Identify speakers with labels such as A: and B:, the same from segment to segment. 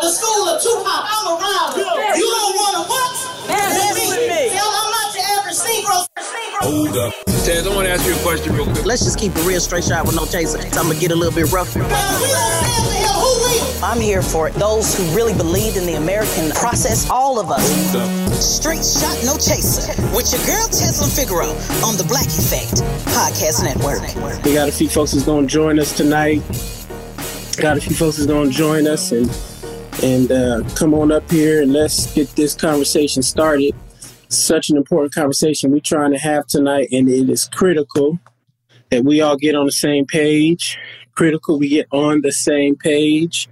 A: The school of Tupac. I'm around. You don't want to what?
B: Dance with me.
A: See, I'm, I'm not your average Negro.
C: Hold up. Taz, I want to ask you a question real quick.
B: Let's just keep it real straight shot with no chaser. So I'm gonna get a little bit rougher.
A: Now, we don't stand for him. Who we?
B: I'm here for those who really believed in the American process. All of us. Straight shot, no chaser. With your girl Tezlyn Figaro on the Black Effect Podcast Network.
D: We got a few folks that's going to join us tonight. Got a few folks that's going to join us and and uh, come on up here and let's get this conversation started. Such an important conversation we're trying to have tonight, and it is critical that we all get on the same page. Critical we get on the same page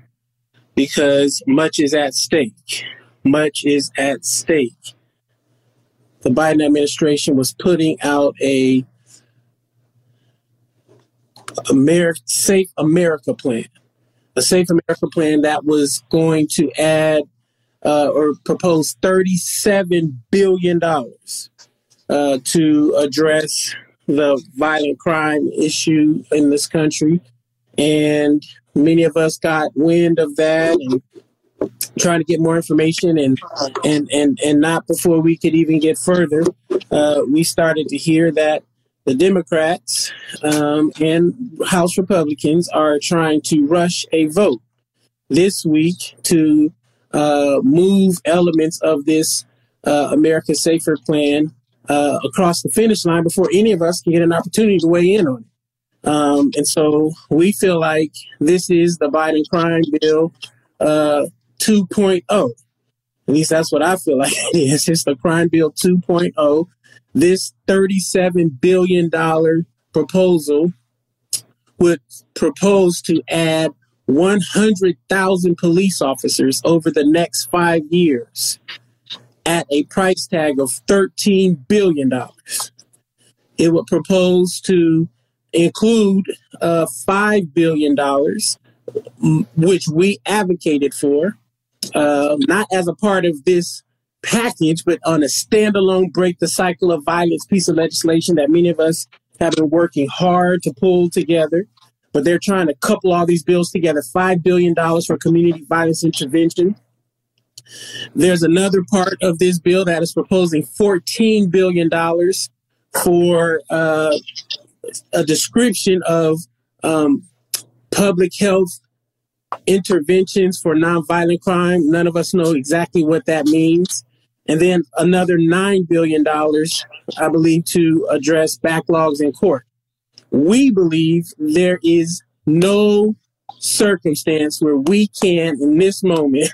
D: because much is at stake. Much is at stake. The Biden administration was putting out a America, Safe America plan, a Safe America plan that was going to add uh, or propose $37 billion uh, to address the violent crime issue in this country. And many of us got wind of that and trying to get more information and and and and not before we could even get further uh, we started to hear that the democrats um, and house republicans are trying to rush a vote this week to uh, move elements of this uh, america safer plan uh, across the finish line before any of us can get an opportunity to weigh in on it um, and so we feel like this is the biden crime bill uh, 2.0. At least that's what I feel like it is. It's the crime bill 2.0. This $37 billion proposal would propose to add 100,000 police officers over the next five years at a price tag of $13 billion. It would propose to include uh, $5 billion, which we advocated for, uh, not as a part of this package, but on a standalone break the cycle of violence piece of legislation that many of us have been working hard to pull together. But they're trying to couple all these bills together $5 billion for community violence intervention. There's another part of this bill that is proposing $14 billion for uh, a description of um, public health interventions for nonviolent crime. None of us know exactly what that means. And then another $9 billion, I believe, to address backlogs in court. We believe there is no circumstance where we can, in this moment,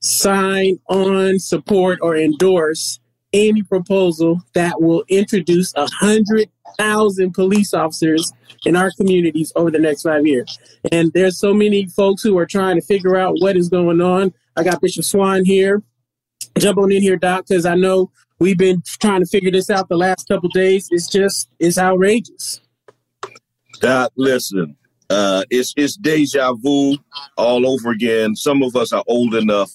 D: sign on, support, or endorse any proposal that will introduce a hundred thousand police officers in our communities over the next five years. And there's so many folks who are trying to figure out what is going on. I got Bishop Swan here. Jump on in here, Doc, because I know we've been trying to figure this out the last couple days. It's just it's outrageous.
E: Doc, listen, uh, it's it's deja vu all over again. Some of us are old enough,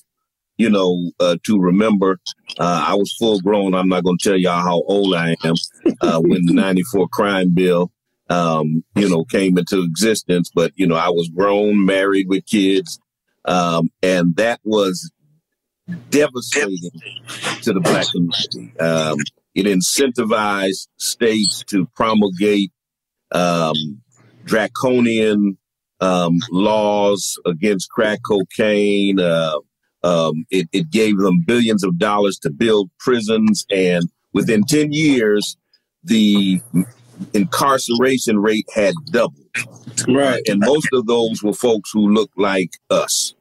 E: you know, uh, to remember. Uh, I was full grown. I'm not going to tell y'all how old I am uh, when the '94 crime bill, um, you know, came into existence. But you know, I was grown, married with kids, um, and that was devastating to the black community. Um, it incentivized states to promulgate um, draconian um, laws against crack cocaine, uh, Um, it, it gave them billions of dollars to build prisons, and within 10 years, the incarceration rate had doubled.
D: Right.
E: And most of those were folks who looked like us.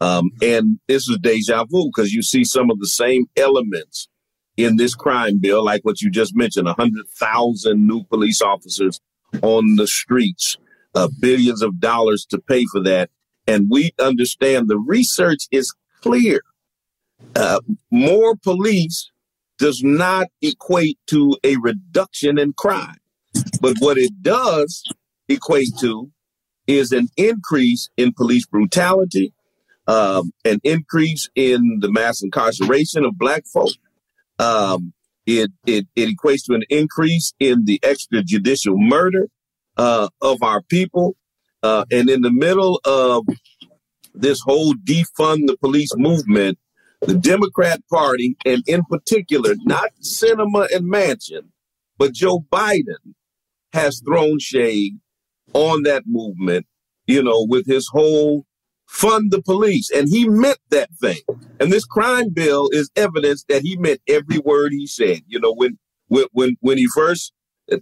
E: Um, and this is deja vu because you see some of the same elements in this crime bill, like what you just mentioned 100,000 new police officers on the streets, uh, billions of dollars to pay for that. And we understand the research is clear. Uh, more police does not equate to a reduction in crime. But what it does equate to is an increase in police brutality, um, an increase in the mass incarceration of black folk. Um, it, it, it equates to an increase in the extrajudicial murder uh, of our people. Uh, and in the middle of this whole defund the police movement, the Democrat Party, and in particular, not Sinema and Manchin, but Joe Biden has thrown shade on that movement, you know, with his whole fund the police. And he meant that thing. And this crime bill is evidence that he meant every word he said. You know, when when when, when he first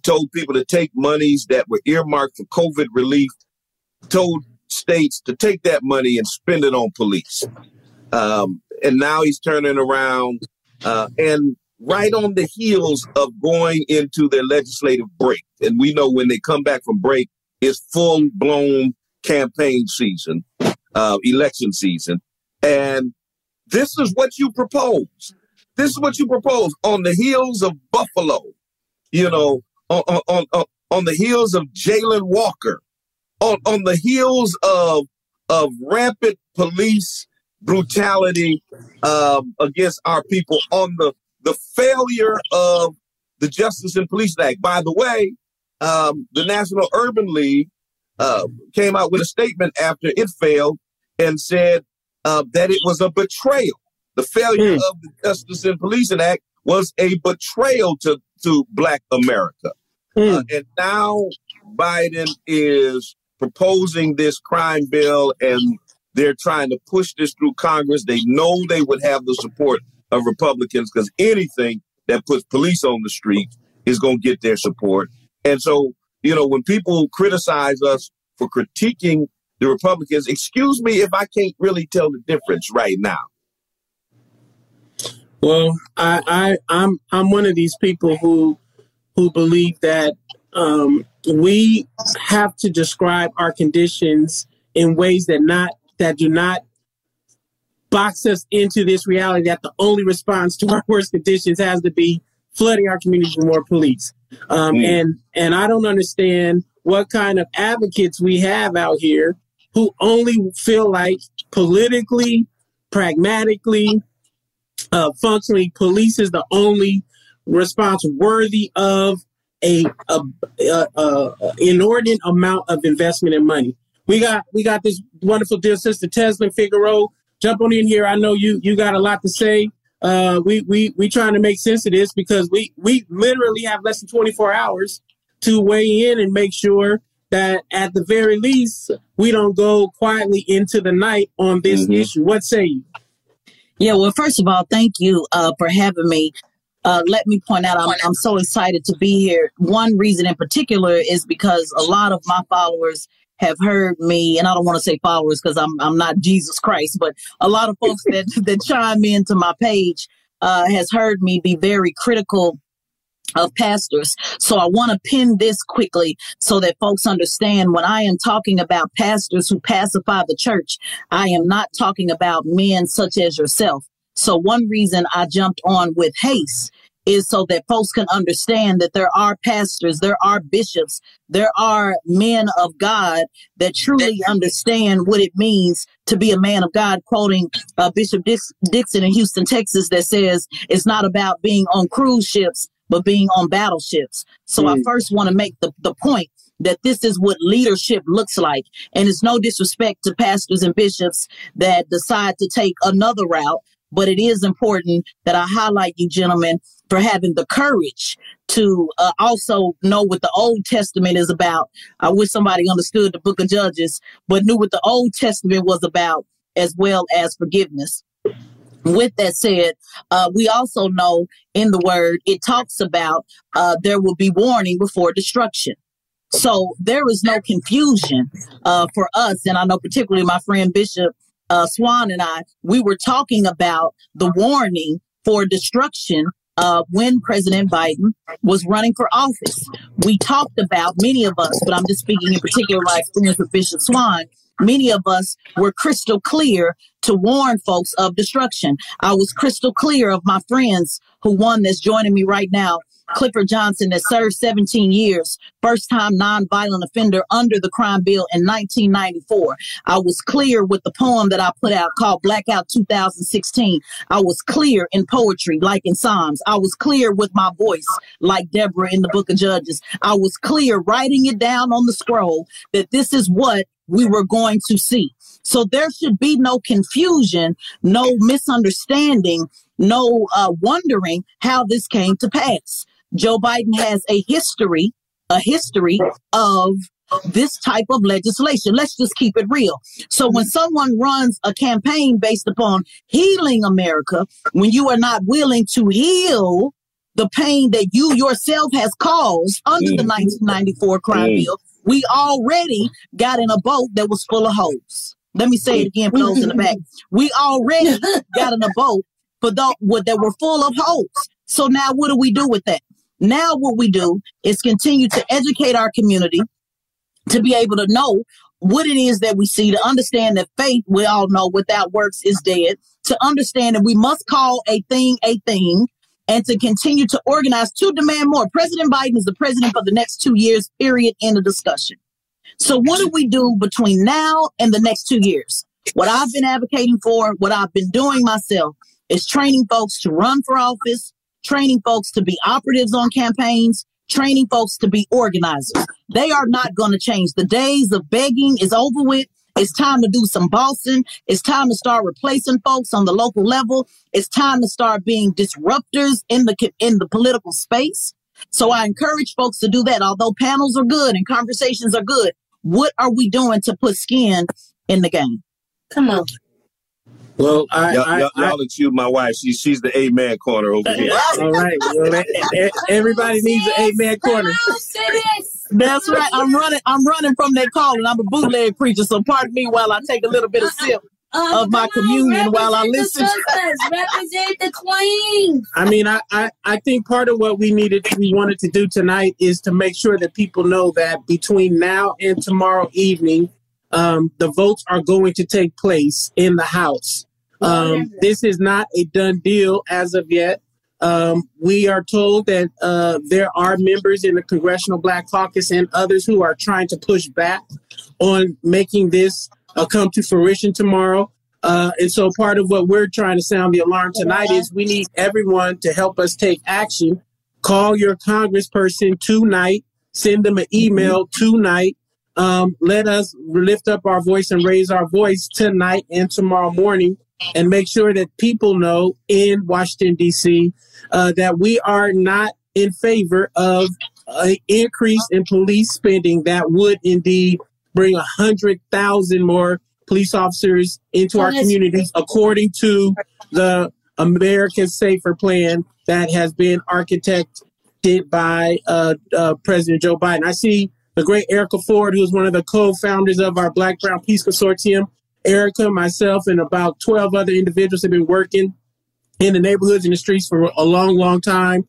E: told people to take monies that were earmarked for COVID relief, told states to take that money and spend it on police. Um, and now he's turning around uh, and right on the heels of going into their legislative break. And we know when they come back from break, it's full blown campaign season, uh, election season. And this is what you propose. This is what you propose on the heels of Buffalo, you know, on, on, on, on the heels of Jayland Walker, on, on the heels of, of rampant police brutality um, against our people, on the the failure of the Justice and Police Act. By the way, um, the National Urban League uh, came out with a statement after it failed and said uh, that it was a betrayal. The failure mm. of the Justice and Policing Act was a betrayal to, to Black America. Mm. Uh, and now Biden is proposing this crime bill and they're trying to push this through Congress. They know they would have the support of Republicans because anything that puts police on the street is going to get their support. And so, you know, when people criticize us for critiquing the Republicans, excuse me if I can't really tell the difference right now.
D: Well, I, I I'm I'm one of these people who who believe that um, we have to describe our conditions in ways that not that do not box us into this reality that the only response to our worst conditions has to be flooding our communities with more police. Um, mm. And and I don't understand what kind of advocates we have out here who only feel like politically, pragmatically, uh, functionally, police is the only response worthy of a, a, a, a, inordinate amount of investment in money. We got we got this wonderful dear sister Tezlyn Figaro jump on in here. I know you you got a lot to say. Uh, we we we trying to make sense of this because we we literally have less than 24 hours to weigh in and make sure that at the very least we don't go quietly into the night on this mm-hmm. issue. What say you?
F: Yeah, well, first of all, thank you uh, for having me. Uh, let me point out, I'm, I'm so excited to be here. One reason in particular is because a lot of my followers have heard me, and I don't want to say followers because I'm I'm not Jesus Christ, but a lot of folks that that chime into my page uh, has heard me be very critical of pastors. So I want to pin this quickly so that folks understand when I am talking about pastors who pacify the church, I am not talking about men such as yourself. So one reason I jumped on with haste is so that folks can understand that there are pastors, there are bishops, there are men of God that truly understand what it means to be a man of God, quoting uh, Bishop Dix- Dixon in Houston, Texas, that says it's not about being on cruise ships, but being on battleships. So mm. I first want to make the, the point that this is what leadership looks like. And it's no disrespect to pastors and bishops that decide to take another route, but it is important that I highlight you gentlemen for having the courage to uh, also know what the Old Testament is about. I wish somebody understood the book of Judges, but knew what the Old Testament was about as well as forgiveness. With that said, uh, we also know in the word it talks about uh, there will be warning before destruction. So there is no confusion uh, for us, and I know particularly my friend Bishop uh, Swan and I, we were talking about the warning for destruction uh, when President Biden was running for office. We talked about many of us, but I'm just speaking in particular my experience with Bishop Swan. Many of us were crystal clear to warn folks of destruction. I was crystal clear of my friends who one that's joining me right now Clifford Johnson that served 17 years, first time nonviolent offender under the crime bill in 1994. I was clear with the poem that I put out called Blackout 2016. I was clear in poetry, like in Psalms. I was clear with my voice, like Deborah in the book of Judges. I was clear writing it down on the scroll that this is what we were going to see. So there should be no confusion, no misunderstanding, no uh, wondering how this came to pass. Joe Biden has a history, a history of this type of legislation. Let's just keep it real. So when someone runs a campaign based upon healing America, when you are not willing to heal the pain that you yourself has caused under mm. the 1994 crime mm. bill, we already got in a boat that was full of holes. Let me say it again for those in the back. We already got in a boat for those that were full of holes. So now what do we do with that? Now, what we do is continue to educate our community to be able to know what it is that we see, to understand that faith, we all know without works is dead, to understand that we must call a thing a thing, and to continue to organize to demand more. President Biden is the president for the next two years, period, in the discussion. So, what do we do between now and the next two years? What I've been advocating for, what I've been doing myself, is training folks to run for office, training folks to be operatives on campaigns, training folks to be organizers. They are not going to change. The days of begging is over with. It's time to do some bossing. It's time to start replacing folks on the local level. It's time to start being disruptors in the in the political space. So I encourage folks to do that. Although panels are good and conversations are good, what are we doing to put skin in the game?
G: Come on.
D: Well, I,
E: y'all,
D: I,
E: y'all, y'all excuse my wife. She, she's the amen corner over here.
D: All right. Well, everybody needs an amen corner.
F: That's right. I'm running. I'm running from that call, and I'm a bootleg preacher. So pardon me while I take a little bit of sip. Uh, of my communion while I listen.
G: represent the queen.
D: I mean, I, I, I think part of what we needed, we wanted to do tonight is to make sure that people know that between now and tomorrow evening, um, the votes are going to take place in the House. Um, this is not a done deal as of yet. Um, we are told that uh, there are members in the Congressional Black Caucus and others who are trying to push back on making this uh, come to fruition tomorrow. Uh, and so part of what we're trying to sound the alarm tonight is we need everyone to help us take action. Call your congressperson tonight, send them an email tonight. Um, let us lift up our voice and raise our voice tonight and tomorrow morning and make sure that people know in Washington, D.C., uh, that we are not in favor of an increase in police spending that would indeed bring a hundred thousand more police officers into our communities, according to the American Safer Plan that has been architected by uh, uh, President Joe Biden. I see the great Erica Ford, who is one of the co-founders of our Black Brown Peace Consortium. Erica, myself, and about 12 other individuals have been working in the neighborhoods and the streets for a long, long time,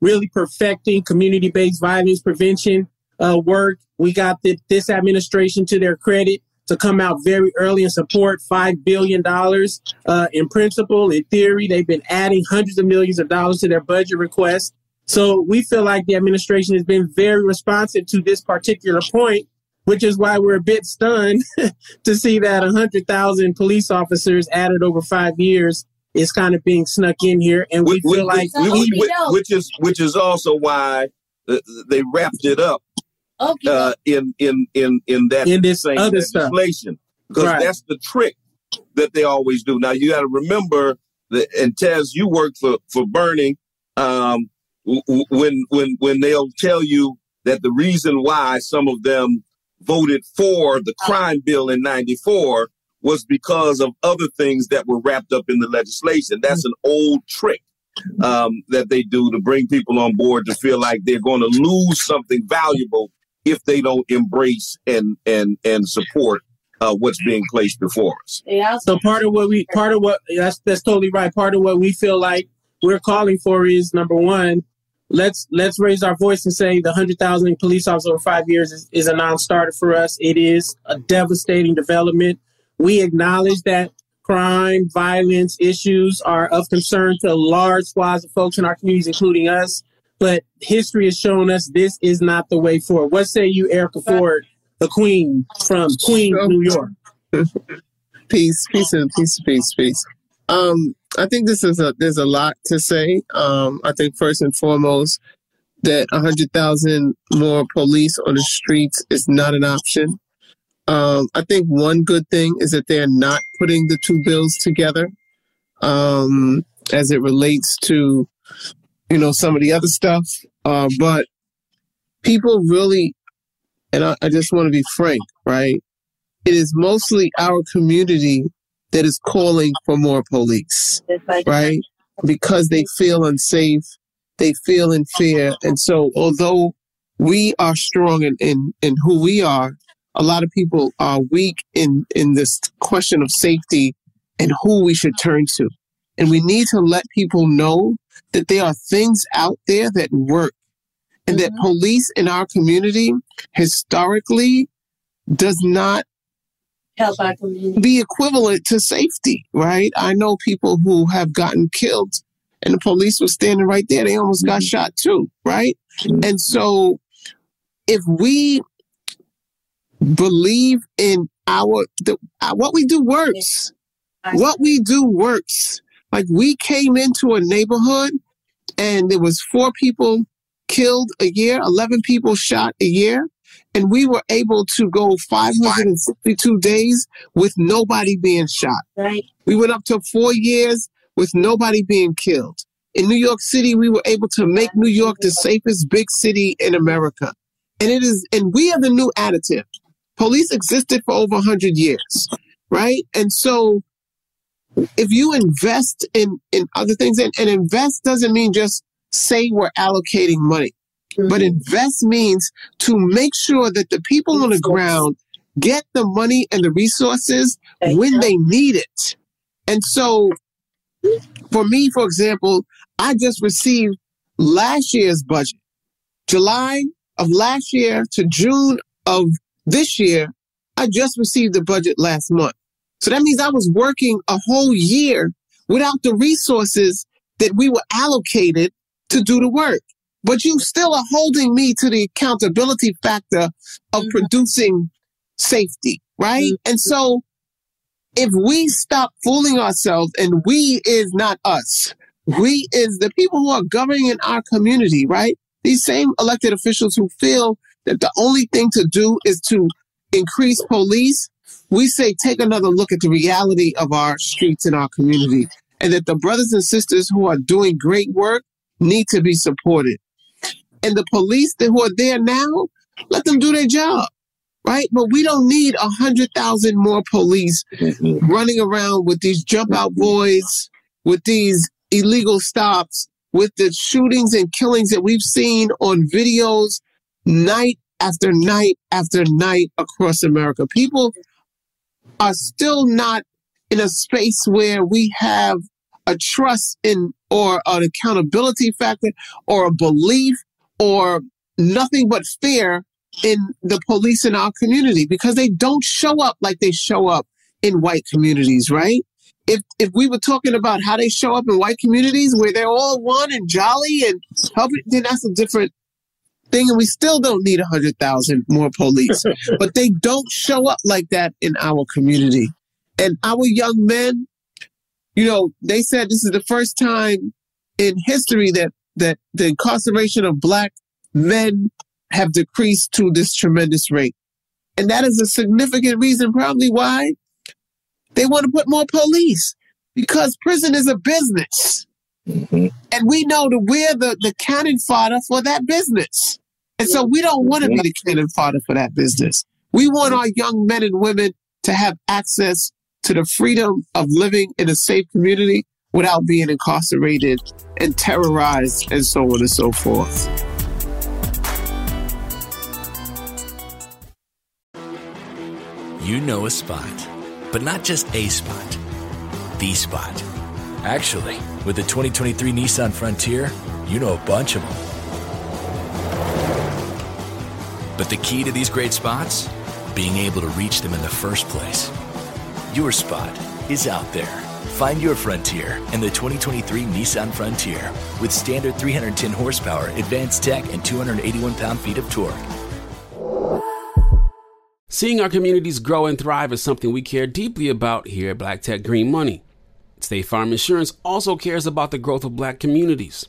D: really perfecting community-based violence prevention uh, work. We got the, this administration to their credit to come out very early and support $5 billion uh, in principle. In theory, they've been adding hundreds of millions of dollars to their budget requests. So we feel like the administration has been very responsive to this particular point, which is why we're a bit stunned to see that 100,000 police officers added over five years is kind of being snuck in here. And we, we feel like,
E: we, which is which is also why they wrapped it up okay. uh, in in in in that
D: in this same other
E: legislation because right. that's the trick that they always do. Now you got to remember that, and Tez, you worked for for Bernie. Um, when when when they'll tell you that the reason why some of them voted for the crime bill in 94 was because of other things that were wrapped up in the legislation. That's an old trick um, that they do to bring people on board to feel like they're going to lose something valuable if they don't embrace and and and support uh, what's being placed before us.
D: So part of what we part of what that's that's totally right. Part of what we feel like we're calling for is number one, let's let's raise our voice and say the hundred thousand police officers over five years is, is a non-starter for us. It is a devastating development. We acknowledge that crime, violence issues are of concern to large swaths of folks in our communities, including us. But history has shown us this is not the way forward. What say you, Erica Ford, the Queen from Queens, New York?
H: peace, peace, and peace, peace, peace. Um, I think this is a there's a lot to say. Um, I think first and foremost that hundred thousand more police on the streets is not an option. Um, I think one good thing is that they're not putting the two bills together um, as it relates to, you know, some of the other stuff. Uh, but people really, and I, I just want to be frank, right? It is mostly our community that is calling for more police, right? Because they feel unsafe, they feel in fear. And so, although we are strong in, in, in who we are, a lot of people are weak in, in this question of safety and who we should turn to. And we need to let people know that there are things out there that work and mm-hmm. that police in our community historically does not
G: help our community
H: be equivalent to safety, right? I know people who have gotten killed and the police was standing right there. They almost got mm-hmm. shot too, right? Mm-hmm. And so if we believe in our the, uh, what we do works. What we do works. Like we came into a neighborhood and there was four people killed a year, 11 people shot a year. And we were able to go 562 days with nobody being shot.
G: Right.
H: We went up to four years with nobody being killed. In New York City, we were able to make New York the safest big city in America. And it is, and we are the new additive. Police existed for over 100 years, right? And so if you invest in, in other things, and, and invest doesn't mean just say we're allocating money, mm-hmm. but invest means to make sure that the people on the ground get the money and the resources when they need it. And so for me, for example, I just received last year's budget. July of last year to June of this year, I just received the budget last month. So that means I was working a whole year without the resources that we were allocated to do the work. But you still are holding me to the accountability factor of mm-hmm. producing safety, right? Mm-hmm. And so if we stop fooling ourselves and we is not us, we is the people who are governing in our community, right? These same elected officials who feel that the only thing to do is to increase police, we say take another look at the reality of our streets and our community and that the brothers and sisters who are doing great work need to be supported. And the police that who are there now, let them do their job, right? But we don't need a hundred thousand more police mm-hmm. running around with these jump out boys, with these illegal stops, with the shootings and killings that we've seen on videos night after night after night across America. People are still not in a space where we have a trust in or an accountability factor or a belief or nothing but fear in the police in our community because they don't show up like they show up in white communities, right? If if we were talking about how they show up in white communities where they're all one and jolly and helping, then that's a different thing, and we still don't need 100,000 more police. but they don't show up like that in our community. And our young men, you know, they said this is the first time in history that, that the incarceration of black men have decreased to this tremendous rate. And that is a significant reason probably why they want to put more police because prison is a business. Mm-hmm. And we know that we're the, the cannon fodder for that business. And so we don't want to be the cannon fodder for that business. We want our young men and women to have access to the freedom of living in a safe community without being incarcerated and terrorized and so on and so forth.
I: You know a spot, but not just a spot, the spot. Actually, with the 2023 Nissan Frontier, you know a bunch of them. But the key to these great spots? Being able to reach them in the first place. Your spot is out there. Find your frontier in the 2023 Nissan Frontier with standard 310 horsepower, advanced tech, and 281 pound feet of torque.
J: Seeing our communities grow and thrive is something we care deeply about here at Black Tech Green Money. State Farm Insurance also cares about the growth of black communities.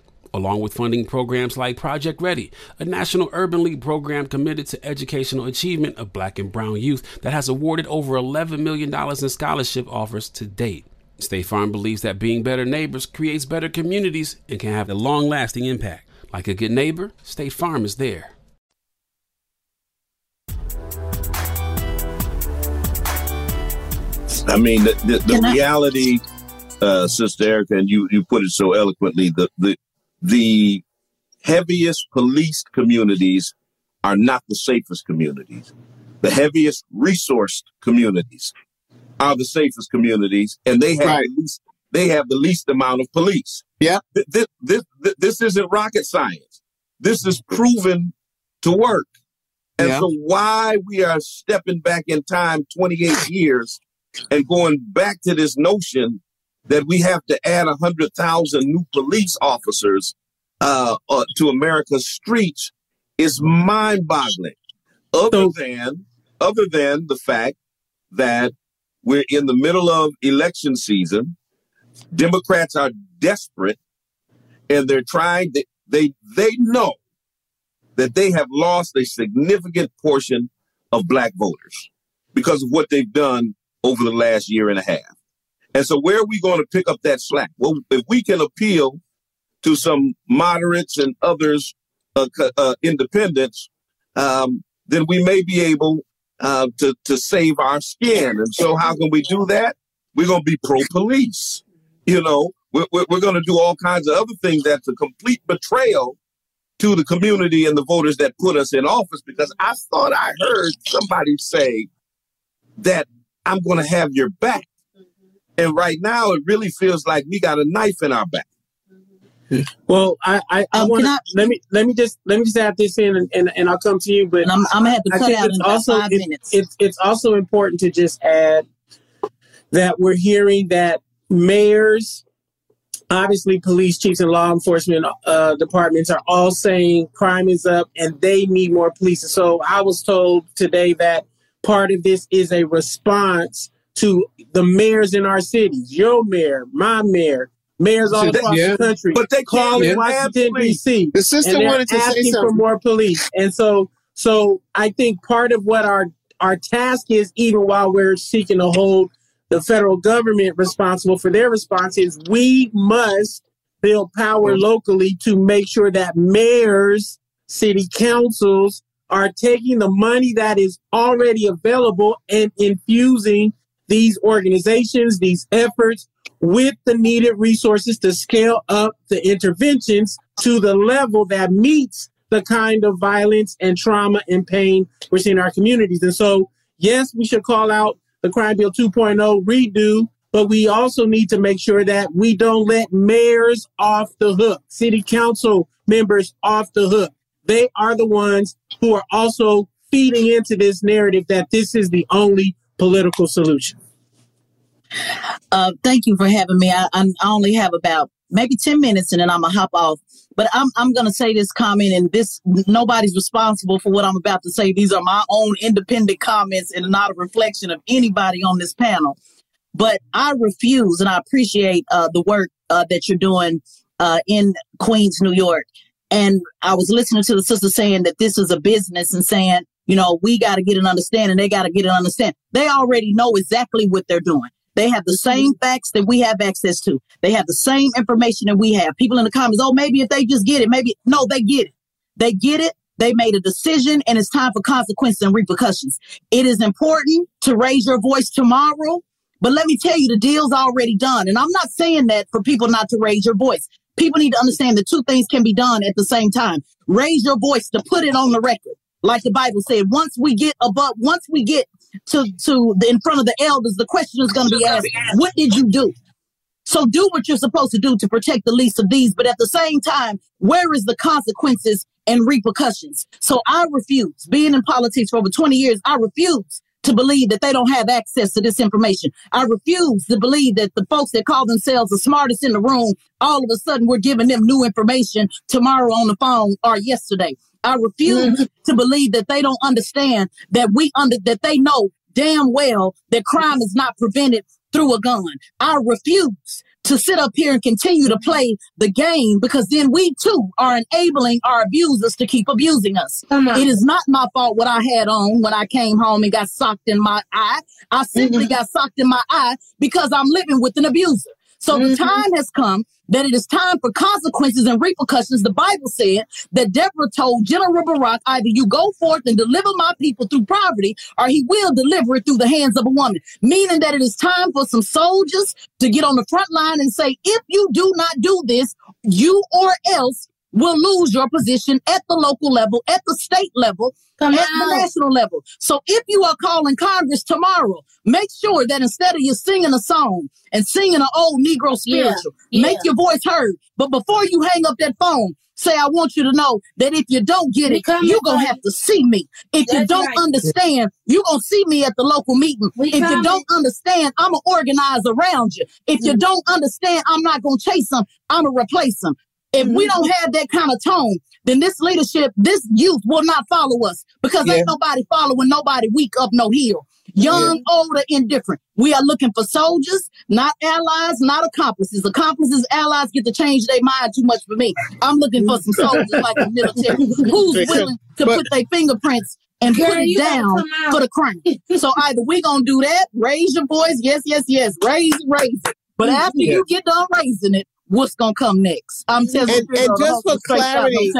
J: along with funding programs like Project Ready, a national urban league program committed to educational achievement of black and brown youth that has awarded over $11 million in scholarship offers to date. State Farm believes that being better neighbors creates better communities and can have a long lasting impact. Like a good neighbor, State Farm is there.
E: I mean, the, the, the reality, uh, Sister Erica, and you, you put it so eloquently, the, the, the heaviest policed communities are not the safest communities. The heaviest resourced communities are the safest communities, and they have right. the least, they have the least amount of police.
H: Yeah,
E: this, this, this, this isn't rocket science. This is proven to work. And yeah. so, why we are stepping back in time 28 years and going back to this notion that we have to add 100,000 new police officers uh, uh, to America's streets is mind boggling. Other than, other than the fact that we're in the middle of election season, Democrats are desperate and they're trying to, they, they know that they have lost a significant portion of black voters because of what they've done over the last year and a half. And so where are we going to pick up that slack? Well, if we can appeal to some moderates and others, uh, uh, independents, um, then we may be able uh, to, to save our skin. And so how can we do that? We're going to be pro-police. You know, we're, we're going to do all kinds of other things that's a complete betrayal to the community and the voters that put us in office because I thought I heard somebody say that I'm going to have your back. And right now, it really feels like we got a knife in our back.
D: Well, I I, I um, want to let me let me just let me just add this in, and, and, and I'll come to you. But
F: I'm, I'm, gonna have to cut out in
D: also,
F: five
D: it,
F: minutes.
D: It's it's also important to just add that we're hearing that mayors, obviously police chiefs and law enforcement uh, departments are all saying crime is up and they need more police. So I was told today that part of this is a response to the mayors in our cities, your mayor, my mayor, mayors all across yeah. the country.
E: But they
D: call yeah. Washington D.C.
H: The system wanted to
D: asking
H: say something.
D: for more police, and so so I think part of what our our task is, even while we're seeking to hold the federal government responsible for their response, is we must build power mm. locally to make sure that mayors, city councils, are taking the money that is already available and infusing these organizations, these efforts with the needed resources to scale up the interventions to the level that meets the kind of violence and trauma and pain we're seeing in our communities. And so, yes, we should call out the Crime Bill 2.0 redo, but we also need to make sure that we don't let mayors off the hook, city council members off the hook. They are the ones who are also feeding into this narrative that this is the only political solution.
F: Uh, thank you for having me. I, I only have about maybe 10 minutes and then I'm gonna hop off. But I'm, I'm gonna say this comment and this, nobody's responsible for what I'm about to say. These are my own independent comments and not a reflection of anybody on this panel. But I refuse, and I appreciate uh, the work uh, that you're doing uh, in Queens, New York. And I was listening to the sister saying that this is a business and saying, you know, we got to get an understanding. They got to get an understanding. They already know exactly what they're doing. They have the mm-hmm. same facts that we have access to. They have the same information that we have. People in the comments, oh, maybe if they just get it, maybe no, they get it. They get it. They made a decision and it's time for consequences and repercussions. It is important to raise your voice tomorrow, but let me tell you, the deal's already done. And I'm not saying that for people not to raise your voice. People need to understand that two things can be done at the same time. Raise your voice to put it on the record. Like the Bible said, once we get above, once we get to, to the, in front of the elders, the question is going to be asked, what did you do? So do what you're supposed to do to protect the least of these. But at the same time, where is the consequences and repercussions? So I refuse, being in politics for over 20 years, I refuse to believe that they don't have access to this information. I refuse to believe that the folks that call themselves the smartest in the room, all of a sudden we're giving them new information tomorrow on the phone or yesterday. I refuse mm-hmm. to believe that they don't understand that we under that they know damn well that crime is not prevented through a gun. I refuse to sit up here and continue to play the game because then we too are enabling our abusers to keep abusing us. It is not my fault what I had on when I came home and got socked in my eye. I simply mm-hmm. got socked in my eye because I'm living with an abuser. So mm-hmm. the time has come that it is time for consequences and repercussions. The Bible said that Deborah told General Barak, either you go forth and deliver my people through poverty, or he will deliver it through the hands of a woman. Meaning that it is time for some soldiers to get on the front line and say, if you do not do this, you or else will lose your position at the local level, at the state level, Come at on. the national level. So if you are calling Congress tomorrow, make sure that instead of you singing a song and singing an old Negro spiritual, yeah, yeah. make your voice heard. But before you hang up that phone, say, I want you to know that if you don't get it, you're going to have to see me. If That's you don't right. understand, you're going to see me at the local meeting. We if coming. you don't understand, I'm going to organize around you. If mm-hmm. you don't understand, I'm not going to chase them. I'm going to replace them. If we don't have that kind of tone, then this leadership, this youth will not follow us because yeah. ain't nobody following nobody weak up no hill. Young, yeah. older, indifferent. We are looking for soldiers, not allies, not accomplices. Accomplices, allies get to change their mind too much for me. I'm looking for some soldiers like the military who's willing to but, put their fingerprints and Girl, put it down for the crime. so either we gonna do that, raise your voice, yes, yes, yes, raise raise it. But after yeah. you get done raising it, what's gonna come next. I'm telling
H: and, you. And just for clarity,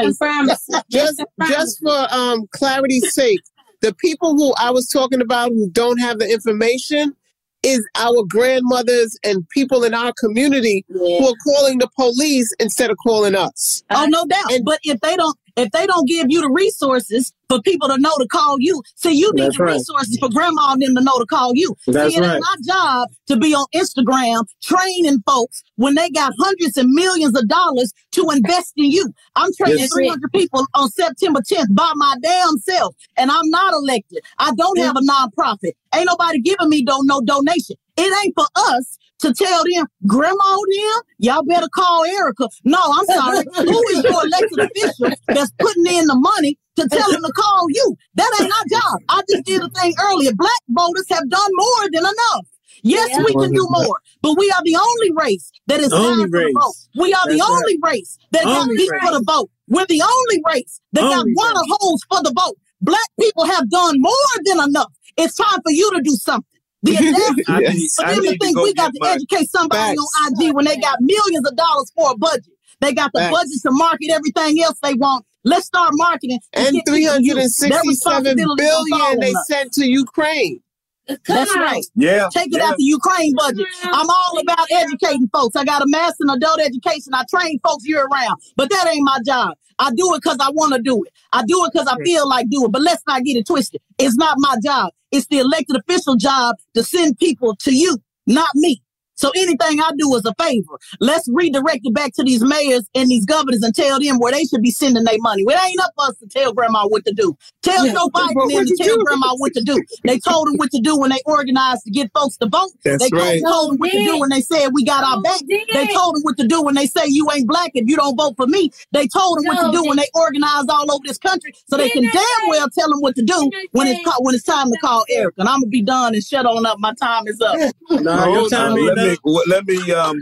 H: just just for um clarity's sake, the people who I was talking about who don't have the information is our grandmothers and people in our community yeah. who are calling the police instead of calling us.
F: Oh, no doubt. And, but if they don't if they don't give you the resources for people to know to call you, see, you need That's the right. resources for grandma and them to know to call you.
D: That's
F: see,
D: right.
F: it's my job to be on Instagram training folks when they got hundreds and millions of dollars to invest in you. I'm training yes, 300 people on September 10th by my damn self, and I'm not elected. I don't have a nonprofit. Ain't nobody giving me do- no donation. It ain't for us to tell them, grandma them, y'all better call Erica. No, I'm sorry. Who is your elected official that's putting in the money to tell them to call you? That ain't our job. I just did a thing earlier. Black voters have done more than enough. Yes, yeah. we can do more, but we are the only race that is only for the vote. We are That's the only right. race that only got beat race. for the vote. We're the only race that only got water holes for the vote. Black people have done more than enough. It's time for you to do something. The. For them to think we got to my... educate somebody Facts. on IG when they got millions of dollars for a budget. They got the Facts. budget to market everything else they want. Let's start marketing.
H: And 367 billion they sent to Ukraine.
F: That's right.
E: Yeah.
F: Take it
E: yeah.
F: out the Ukraine budget. I'm all about educating folks. I got a master in adult education. I train folks year round, but that ain't my job. I do it because I want to do it. I do it because I feel like doing it. But let's not get it twisted. It's not my job. It's the elected official job to send people to you, not me. So anything I do is a favor. Let's redirect it back to these mayors and these governors and tell them where they should be sending their money. Well, it ain't up for us to tell grandma what to do. Tell yeah. Joe Biden them to tell do? grandma what to do. They told them what to do when they organized to get folks to vote.
H: That's
F: they
H: right.
F: told them what to do when they said we got our back. They told them what to do when they say you ain't black if you don't vote for me. They told them what to do when they organized all over this country so they can damn well tell them what to do when it's when it's time to call Eric. And I'm gonna be done and shut on up. My time is up.
D: no, your time
E: let me let me um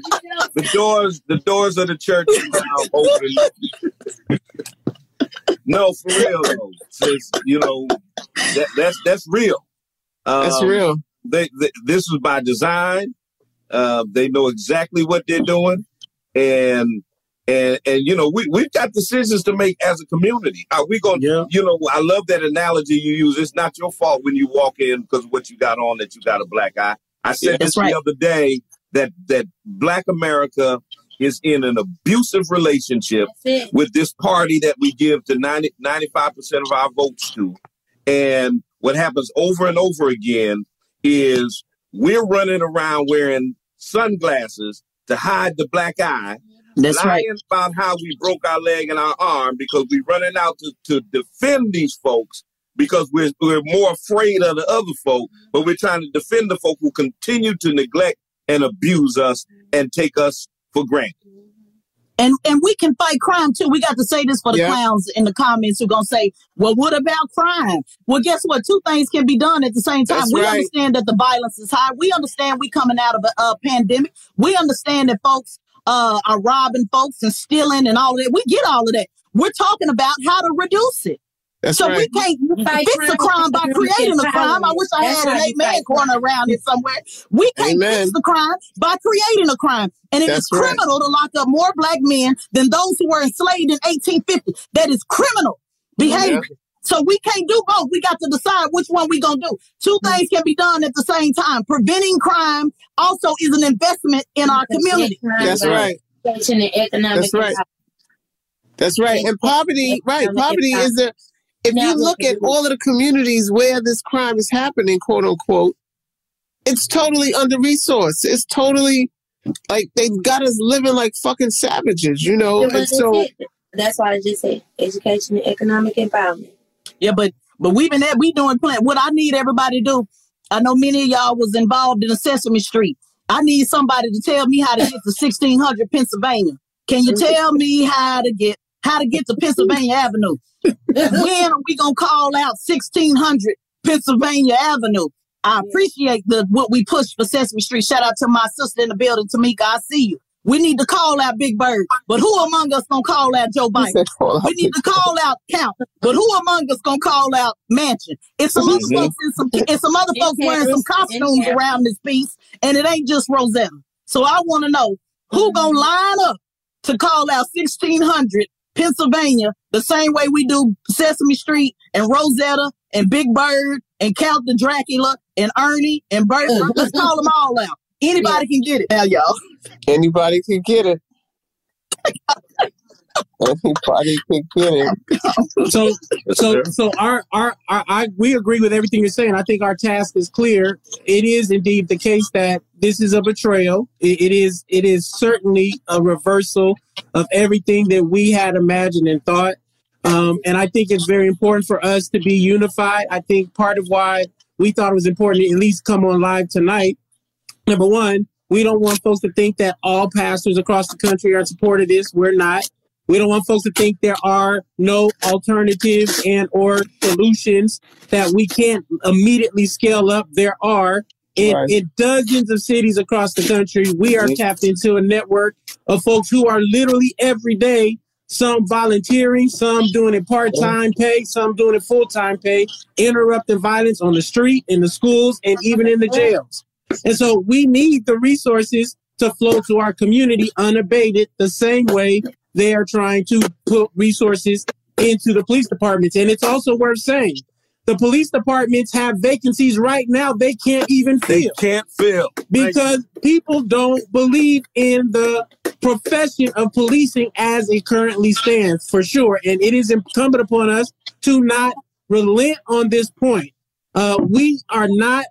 E: the doors the doors of the church are now open. no, for real though. Since, you know that, that's that's real.
H: Um, that's real.
E: They, they, this was by design. Uh, they know exactly what they're doing, and and and you know we we've got decisions to make as a community. Are we going? Yeah. You know, I love that analogy you use. It's not your fault when you walk in because what you got on that you got a black eye. I said yeah, this right. the other day that that Black America is in an abusive relationship with this party that we give to 90, 95% of our votes to. And what happens over and over again is we're running around wearing sunglasses to hide the black eye.
F: That's lying
E: right. about how we broke our leg and our arm because we're running out to, to defend these folks because we're, we're more afraid of the other folk, but we're trying to defend the folk who continue to neglect and abuse us and take us for granted.
F: And and we can fight crime too. We got to say this for the clowns in the comments who gonna say, "Well, what about crime?" Well, guess what? Two things can be done at the same time. That's we right. understand that the violence is high. We understand we coming out of a, a pandemic. We understand that folks uh, are robbing folks and stealing and all of that. We get all of that. We're talking about how to reduce it.
H: That's
F: so
H: right.
F: we can't fix a crime by creating a crime. I wish I had an amen corner around here somewhere. We can't amen. fix the crime by creating a crime. And it That's is criminal right. to lock up more black men than those who were enslaved in 1850. That is criminal behavior. Yeah. So we can't do both. We got to decide which one we gonna do. Two things can be done at the same time. Preventing crime also is an investment in our community.
H: That's right. That's right. That's right. And poverty, right? Poverty is a if you look at all of the communities where this crime is happening, quote unquote, it's totally under resourced. It's totally like they've got us living like fucking savages, you know. And so
G: that's why I just said education and economic empowerment.
F: Yeah, but but we've been at we doing plan. What I need everybody to do. I know many of y'all was involved in a Sesame Street. I need somebody to tell me how to get to 1600 Pennsylvania. Can you mm-hmm. tell me how to get how to get to Pennsylvania Avenue? when are we gonna call out 1600 Pennsylvania Avenue? I appreciate the what we push for Sesame Street. Shout out to my sister in the building, Tamika. I see you. We need to call out Big Bird, but who among us gonna call out Joe Biden? We need to call out Count, but who among us gonna call out Manchin? It's some other folks in some, it's some other folks wearing some costumes around this piece, and it ain't just Rosita. So I want to know who gonna line up to call out 1600 Pennsylvania the same way we do Sesame Street and Rosita and Big Bird and Count the Dracula and Ernie and Bert. Let's call them all out. Anybody can get it now, y'all.
H: Anybody can get it. Anybody can get
D: it. So, so, so our, our, our, I, we agree with everything you're saying. I think our task is clear. It is indeed the case that this is a betrayal. it, it is, it is certainly a reversal of everything that we had imagined and thought. Um, and I think it's very important for us to be unified. I think part of why we thought it was important to at least come on live tonight. Number one, we don't want folks to think that all pastors across the country are in support of this. We're not. We don't want folks to think there are no alternatives and or solutions that we can't immediately scale up. There are. In, right. in dozens of cities across the country, we are tapped into a network of folks who are literally every day, some volunteering, some doing it part-time pay, some doing it full-time pay, interrupting violence on the street, in the schools, and even in the jails. And so we need the resources to flow to our community unabated the same way they are trying to put resources into the police departments. And it's also worth saying the police departments have vacancies right now they can't even fill.
E: They can't fill.
D: Because people don't believe in the profession of policing as it currently stands, for sure. And it is incumbent upon us to not relent on this point. Uh, we are not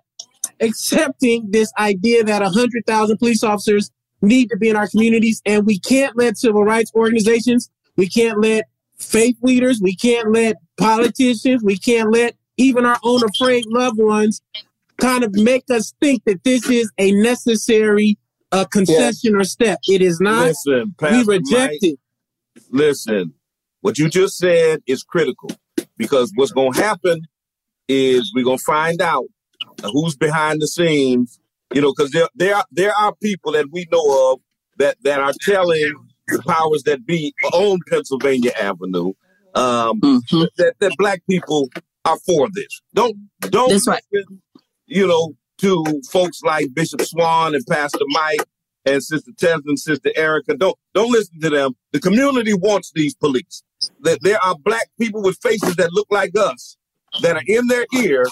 D: accepting this idea that 100,000 police officers need to be in our communities. And we can't let civil rights organizations, we can't let faith leaders, we can't let politicians, we can't let even our own afraid loved ones kind of make us think that this is a necessary uh, concession yeah. or step. It is not.
E: Listen,
D: Pastor we reject
E: Mike, it. Listen, what you just said is critical because what's going to happen is we're going to find out who's behind the scenes. You know, because there there are, there are people that we know of that that are telling the powers that be on Pennsylvania Avenue um, mm-hmm. that that black people are for this. Don't don't
F: That's right.
E: you know to folks like Bishop Swan and Pastor Mike and Sister Tess and Sister Erica. Don't don't listen to them. The community wants these police. That there are black people with faces that look like us that are in their ear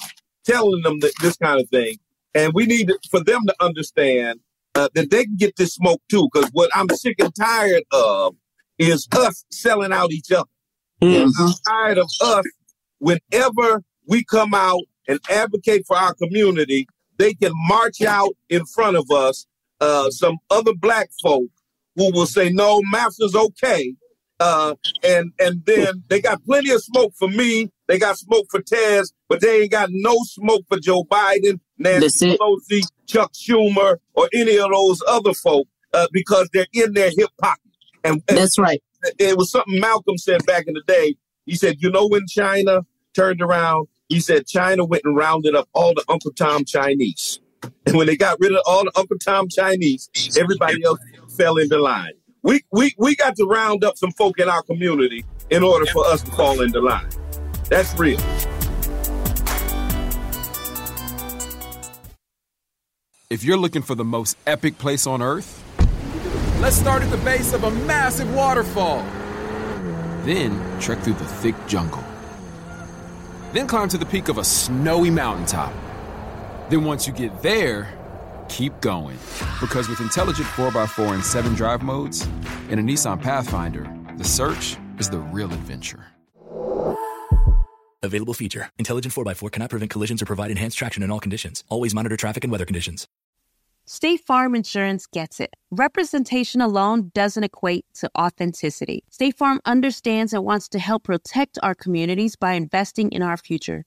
E: telling them that, this kind of thing. And we need for them to understand uh, that they can get this smoke too. Because what I'm sick and tired of is us selling out each other. Mm-hmm. I'm tired of us whenever we come out and advocate for our community, they can march out in front of us uh, some other black folk who will say, no, master's okay. Uh, and and then they got plenty of smoke for me. They got smoke for Taz, but they ain't got no smoke for Joe Biden, Nancy Pelosi, Chuck Schumer, or any of those other folk uh, because they're in their hip pocket.
F: And, and that's right.
E: It was something Malcolm said back in the day. He said, you know, when China turned around, he said China went and rounded up all the Uncle Tom Chinese. And when they got rid of all the Uncle Tom Chinese, everybody else fell into line. We, we, we got to round up some folk in our community in order for us to fall into line. That's real.
K: If you're looking for the most epic place on earth, let's start at the base of a massive waterfall. Then trek through the thick jungle. Then climb to the peak of a snowy mountaintop. Then once you get there, keep going. Because with intelligent 4x4 and 7 drive modes and a Nissan Pathfinder, the search is the real adventure.
I: Available feature. Intelligent 4x4 cannot prevent collisions or provide enhanced traction in all conditions. Always monitor traffic and weather conditions.
L: State Farm Insurance gets it. Representation alone doesn't equate to authenticity. State Farm understands and wants to help protect our communities by investing in our future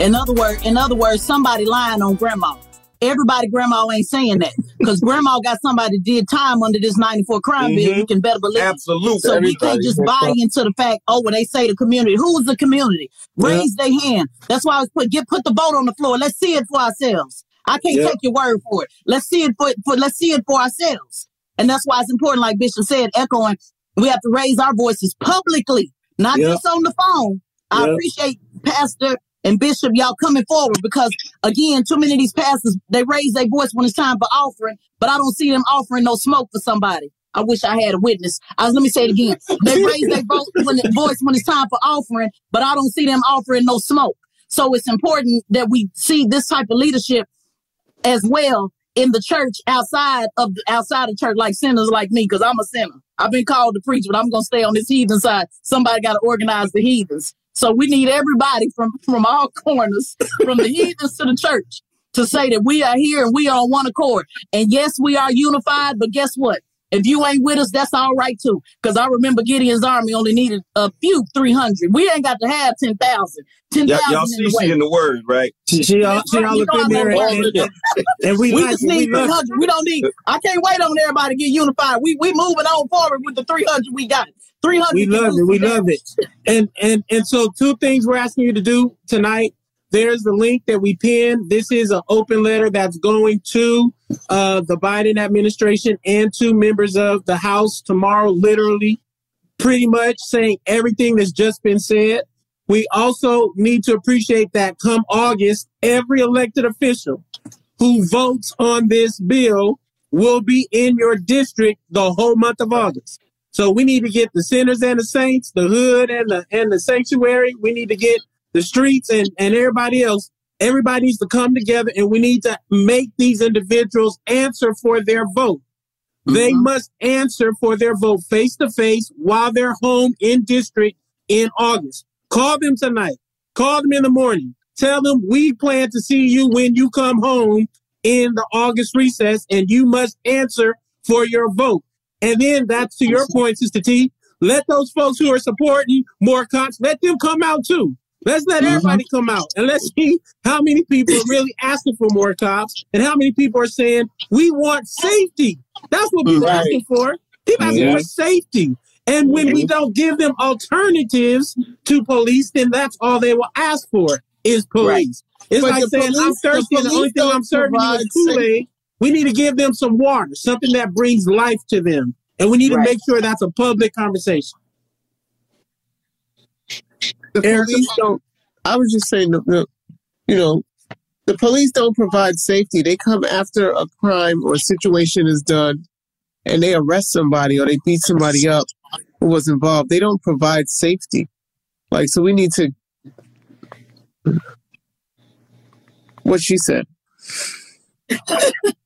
F: In other words, in other words, somebody lying on grandma. Everybody grandma ain't saying that because grandma got somebody did time under this 94 crime mm-hmm. bill. You can better believe.
E: Absolutely.
F: So Everybody. we can't just buy into the fact, oh, when they say the community, who's the community? Raise yeah. their hand. That's why I was put, get, put the vote on the floor. Let's see it for ourselves. I can't yeah. take your word for it. Let's see it for, for, let's see it for ourselves. And that's why it's important, like Bishop said, echoing, we have to raise our voices publicly, not yeah. just on the phone. I appreciate Pastor and Bishop, y'all coming forward because again, too many of these pastors, they raise their voice when it's time for offering, but I don't see them offering no smoke for somebody. I wish I had a witness. Let me say it again. They raise their voice when it's time for offering, but I don't see them offering no smoke. So it's important that we see this type of leadership as well in the church outside of outside of church, like sinners like me, because I'm a sinner. I've been called to preach, but I'm gonna stay on this heathen side. Somebody got to organize the heathens. So we need everybody from, from all corners, from the heathens to the church, to say that we are here and we are on one accord. And yes, we are unified, but guess what? If you ain't with us, that's all right too. Because I remember Gideon's army only needed a few 300. We ain't got to have 10,000. 10,000
E: y'all see she in the word, right?
D: She, she, all, she all up in there. And, and, and, we,
F: we just need 300. We don't need, I can't wait on everybody to get unified. We we moving on forward with the 300 we got. Three hundred.
D: We love it. We love it. And and and so two things we're asking you to do tonight. There's the link that we pinned. This is an open letter that's going to uh, the Biden administration and to members of the House tomorrow. Literally, pretty much saying everything that's just been said. We also need to appreciate that come August, every elected official who votes on this bill will be in your district the whole month of August. So we need to get the sinners and the saints, the hood and the and the sanctuary. We need to get the streets and, and everybody else. Everybody needs to come together and we need to make these individuals answer for their vote. Mm-hmm. They must answer for their vote face to face while they're home in district in August. Call them tonight. Call them in the morning. Tell them we plan to see you when you come home in the August recess and you must answer for your vote. And then that's to your point, Sister T. Let those folks who are supporting more cops, let them come out too. Let's let mm-hmm. everybody come out and let's see how many people are really asking for more cops and how many people are saying we want safety. That's what people right. asking for. People asking yeah. for safety. And when we don't give them alternatives to police, then that's all they will ask for is police. Right. It's but like saying, police, I'm thirsty the and the only thing I'm serving is Kool-Aid. We need to give them some water, something that brings life to them. And we need right. to make sure that's a public conversation.
H: The police don't, I was just saying, you know, the police don't provide safety. They come after a crime or a situation is done and they arrest somebody or they beat somebody up who was involved. They don't provide safety. Like, so we need to what she said.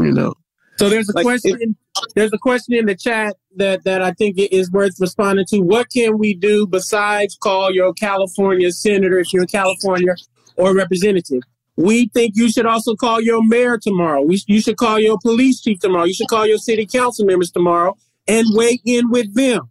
H: you know.
D: So there's a like question. It, there's a question in the chat that that I think is worth responding to. What can we do besides call your California senator if you're in California or representative? We think you should also call your mayor tomorrow. We, you should call your police chief tomorrow. You should call your city council members tomorrow and weigh in with them.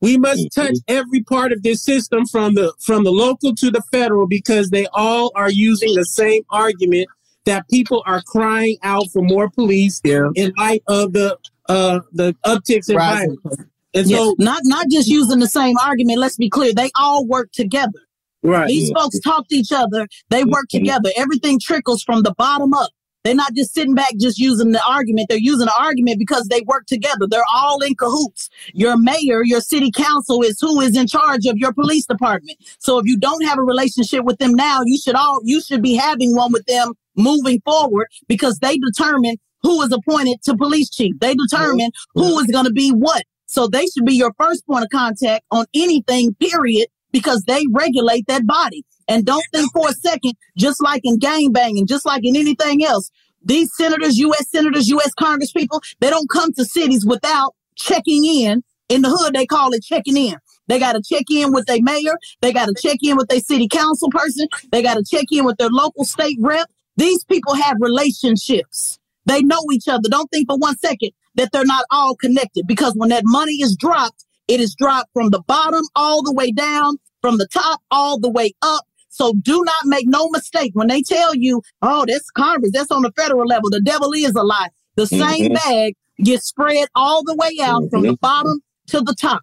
D: We must mm-hmm. touch every part of this system from the from the local to the federal because they all are using the same argument that people are crying out for more police yeah. in light of the uh the upticks in right. violence.
F: And yes. so not not just using the same argument, let's be clear, they all work together. Right. These yeah. folks talk to each other, they work mm-hmm. together. Everything trickles from the bottom up. They're not just sitting back just using the argument. They're using the argument because they work together. They're all in cahoots. Your mayor, your city council is who is in charge of your police department. So if you don't have a relationship with them now, you should all you should be having one with them moving forward because they determine who is appointed to police chief. They determine who is going to be what. So they should be your first point of contact on anything, period, because they regulate that body. And don't think for a second, just like in gang banging, just like in anything else, these senators, U.S. senators, U.S. Congress people, they don't come to cities without checking in. In the hood, they call it checking in. They got to check in with their mayor. They got to check in with their city council person. They got to check in with their local state rep. These people have relationships. They know each other. Don't think for one second that they're not all connected because when that money is dropped, it is dropped from the bottom all the way down, from the top all the way up. So do not make no mistake when they tell you, oh, that's Congress, that's on the federal level. The devil is a lie. The mm-hmm. same bag gets spread all the way out mm-hmm. from the mm-hmm. bottom to the top.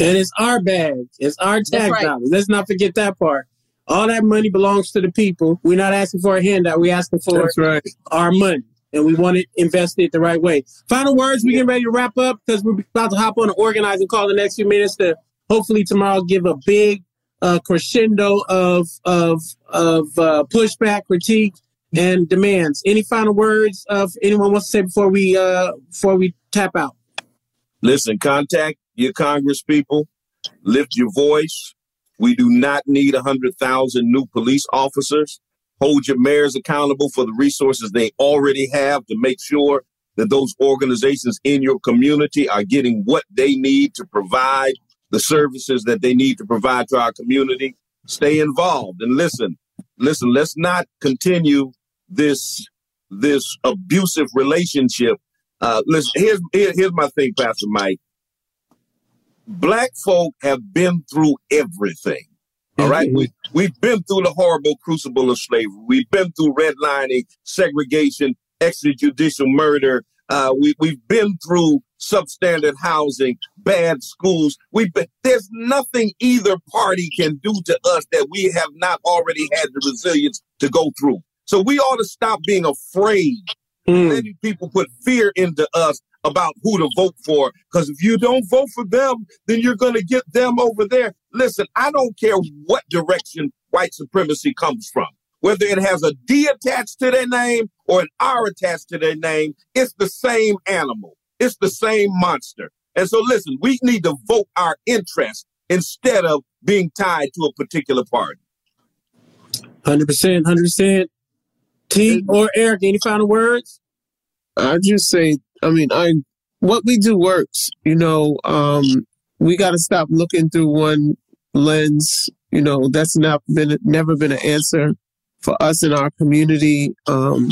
D: And it's our bag. It's our tax right. dollars. Let's not forget that part. All that money belongs to the people. We're not asking for a handout. We're asking for right. our money. And we want to invest it invested the right way. Final words, we getting ready to wrap up because we're about to hop on an organizing and call the next few minutes to hopefully tomorrow give a big uh, crescendo of of of uh, pushback, critique, and demands. Any final words of anyone wants to say before we uh, before we tap out?
E: Listen, contact your Congress people. Lift your voice. We do not need a hundred thousand new police officers. Hold your mayors accountable for the resources they already have to make sure that those organizations in your community are getting what they need to provide the services that they need to provide to our community. Stay involved and listen. Listen, let's not continue this this abusive relationship. Uh, listen, here's here, here's my thing, Pastor Mike. Black folk have been through everything. All right, mm-hmm. we we've been through the horrible crucible of slavery. We've been through redlining, segregation, extrajudicial murder, Uh, we we've been through substandard housing, bad schools. We've been, there's nothing either party can do to us that we have not already had the resilience to go through. So we ought to stop being afraid, mm. letting people put fear into us about who to vote for. Because if you don't vote for them, then you're going to get them over there. Listen, I don't care what direction white supremacy comes from. Whether it has a D attached to their name or an R attached to their name, it's the same animal. It's the same monster. And so listen, we need to vote our interest instead of being tied to a particular party.
D: 100%, 100%. T or Eric, any final words?
H: I just say, I mean, I what we do works. You know, um, we got to stop looking through one lens. You know, that's not been never been an answer for us in our community. Um,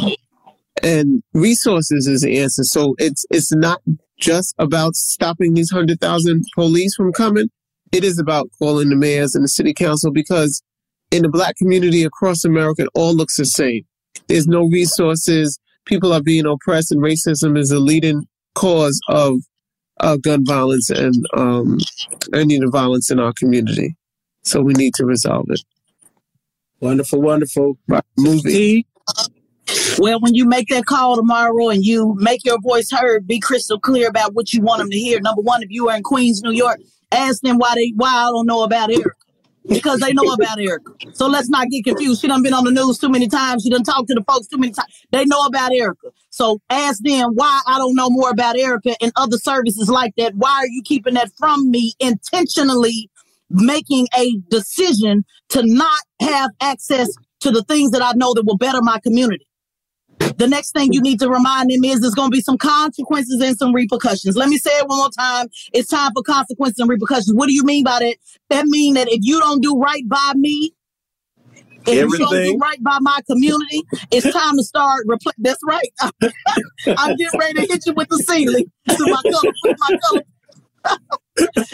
H: and resources is the answer. So it's it's not just about stopping these hundred thousand police from coming. It is about calling the mayors and the city council because in the black community across America, it all looks the same. There's no resources. People are being oppressed, and racism is a leading cause of uh, gun violence and um, any of the violence in our community. So we need to resolve it.
D: Wonderful, wonderful. Right. Movie.
F: Well, when you make that call tomorrow and you make your voice heard, be crystal clear about what you want them to hear. Number one, if you are in Queens, New York, ask them why they why I don't know about Erica. Because they know about Erica. So let's not get confused. She done been on the news too many times. She done talked to the folks too many times. They know about Erica. So ask them why I don't know more about Erica and other services like that. Why are you keeping that from me intentionally making a decision to not have access to the things that I know that will better my community? The next thing you need to remind them is there's going to be some consequences and some repercussions. Let me say it one more time. It's time for consequences and repercussions. What do you mean by that? That mean that if you don't do right by me, if Everything. you don't do right by my community, it's time to start. Repl- That's right. I'm getting ready to hit you with the Celie. My color, my color.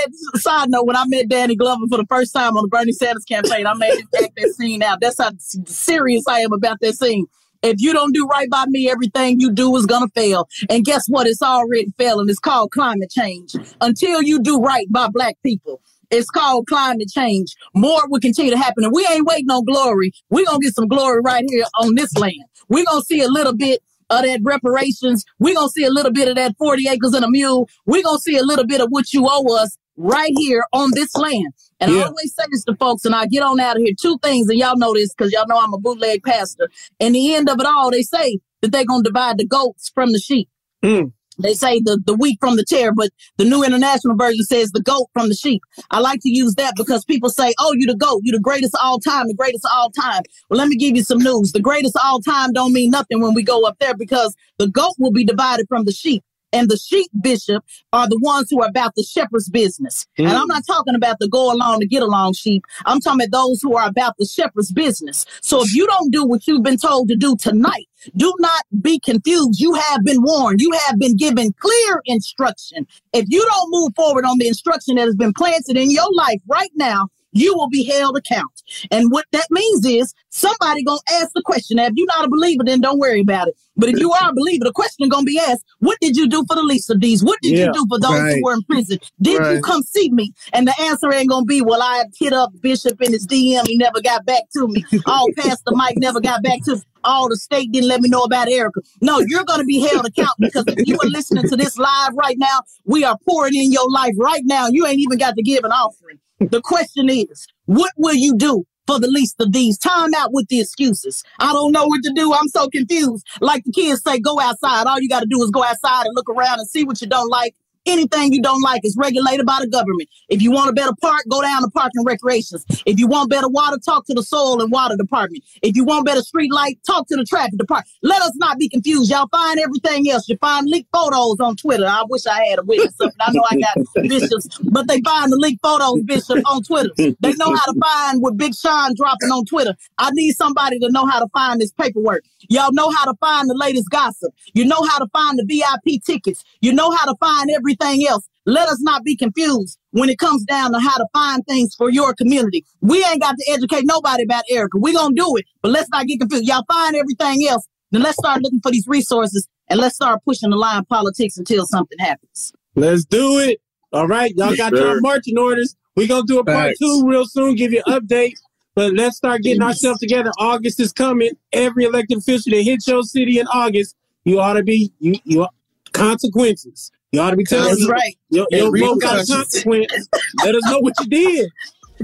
F: met, side note, when I met Danny Glover for the first time on the Bernie Sanders campaign, I made him act that scene out. That's how serious I am about that scene. If you don't do right by me, everything you do is gonna fail. And guess what? It's already failing. It's called climate change. Until you do right by black people, it's called climate change. More will continue to happen. And we ain't waiting on glory. We're gonna get some glory right here on this land. We're gonna see a little bit of that reparations. We're going to see a little bit of that 40 acres and a mule. We're going to see a little bit of what you owe us right here on this land. And yeah. I always say this to folks, and I get on out of here. Two things, and y'all know this because y'all know I'm a bootleg pastor. In the end of it all, they say that they're going to divide the goats from the sheep. Mm. They say the, the wheat from the chair, but the new international version says the goat from the sheep. I like to use that because people say, oh, you the goat, you the greatest all time, the greatest all time. Well, let me give you some news. The greatest all time don't mean nothing when we go up there because the goat will be divided from the sheep and the sheep bishop are the ones who are about the shepherd's business. Mm. And I'm not talking about the go along to get along sheep. I'm talking about those who are about the shepherd's business. So if you don't do what you've been told to do tonight, do not be confused. You have been warned. You have been given clear instruction. If you don't move forward on the instruction that has been planted in your life right now, you will be held account. And what that means is somebody gonna ask the question. Now, if you're not a believer, then don't worry about it. But if you are a believer, the question gonna be asked, what did you do for the least of these? What did yeah, you do for those right. who were in prison? Did right. you come see me? And the answer ain't gonna be, well, I hit up Bishop in his DM, he never got back to me. Oh, Pastor Mike never got back to me. All the state didn't let me know about Erica. No, you're going to be held account because if you are listening to this live right now, we are pouring in your life right now. You ain't even got to give an offering. The question is, what will you do for the least of these? Time out with the excuses. I don't know what to do. I'm so confused. Like the kids say, go outside. All you got to do is go outside and look around and see what you don't like Anything you don't like is regulated by the government. If you want a better park, go down to Park and Recreations. If you want better water, talk to the soil and water department. If you want better street light, talk to the traffic department. Let us not be confused. Y'all find everything else. You find leaked photos on Twitter. I wish I had a witness. I know I got bishops, but they find the leaked photos, Bishop, on Twitter. They know how to find what Big Sean dropping on Twitter. I need somebody to know how to find this paperwork. Y'all know how to find the latest gossip. You know how to find the VIP tickets. You know how to find everything else. Let us not be confused when it comes down to how to find things for your community. We ain't got to educate nobody about Erica. we going to do it, but let's not get confused. Y'all find everything else.
H: then let's start looking for these resources and let's start pushing the line of politics until something happens.
D: Let's do it. All right. Y'all got your marching orders. We're going to do a part Thanks. two real soon, give you an update. But let's start getting ourselves together. August is coming. Every elected official that hits your city in August, you ought to be, you, you consequences. You ought to be telling
H: That's right.
D: Your, your vote got a consequence. Let us know what you did.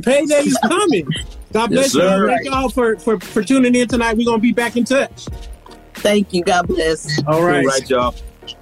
D: Payday is coming. God bless yes, you. Thank y'all for, for, for tuning in tonight. We're going to be back in touch.
H: Thank you. God bless.
D: All right.
E: All right, y'all.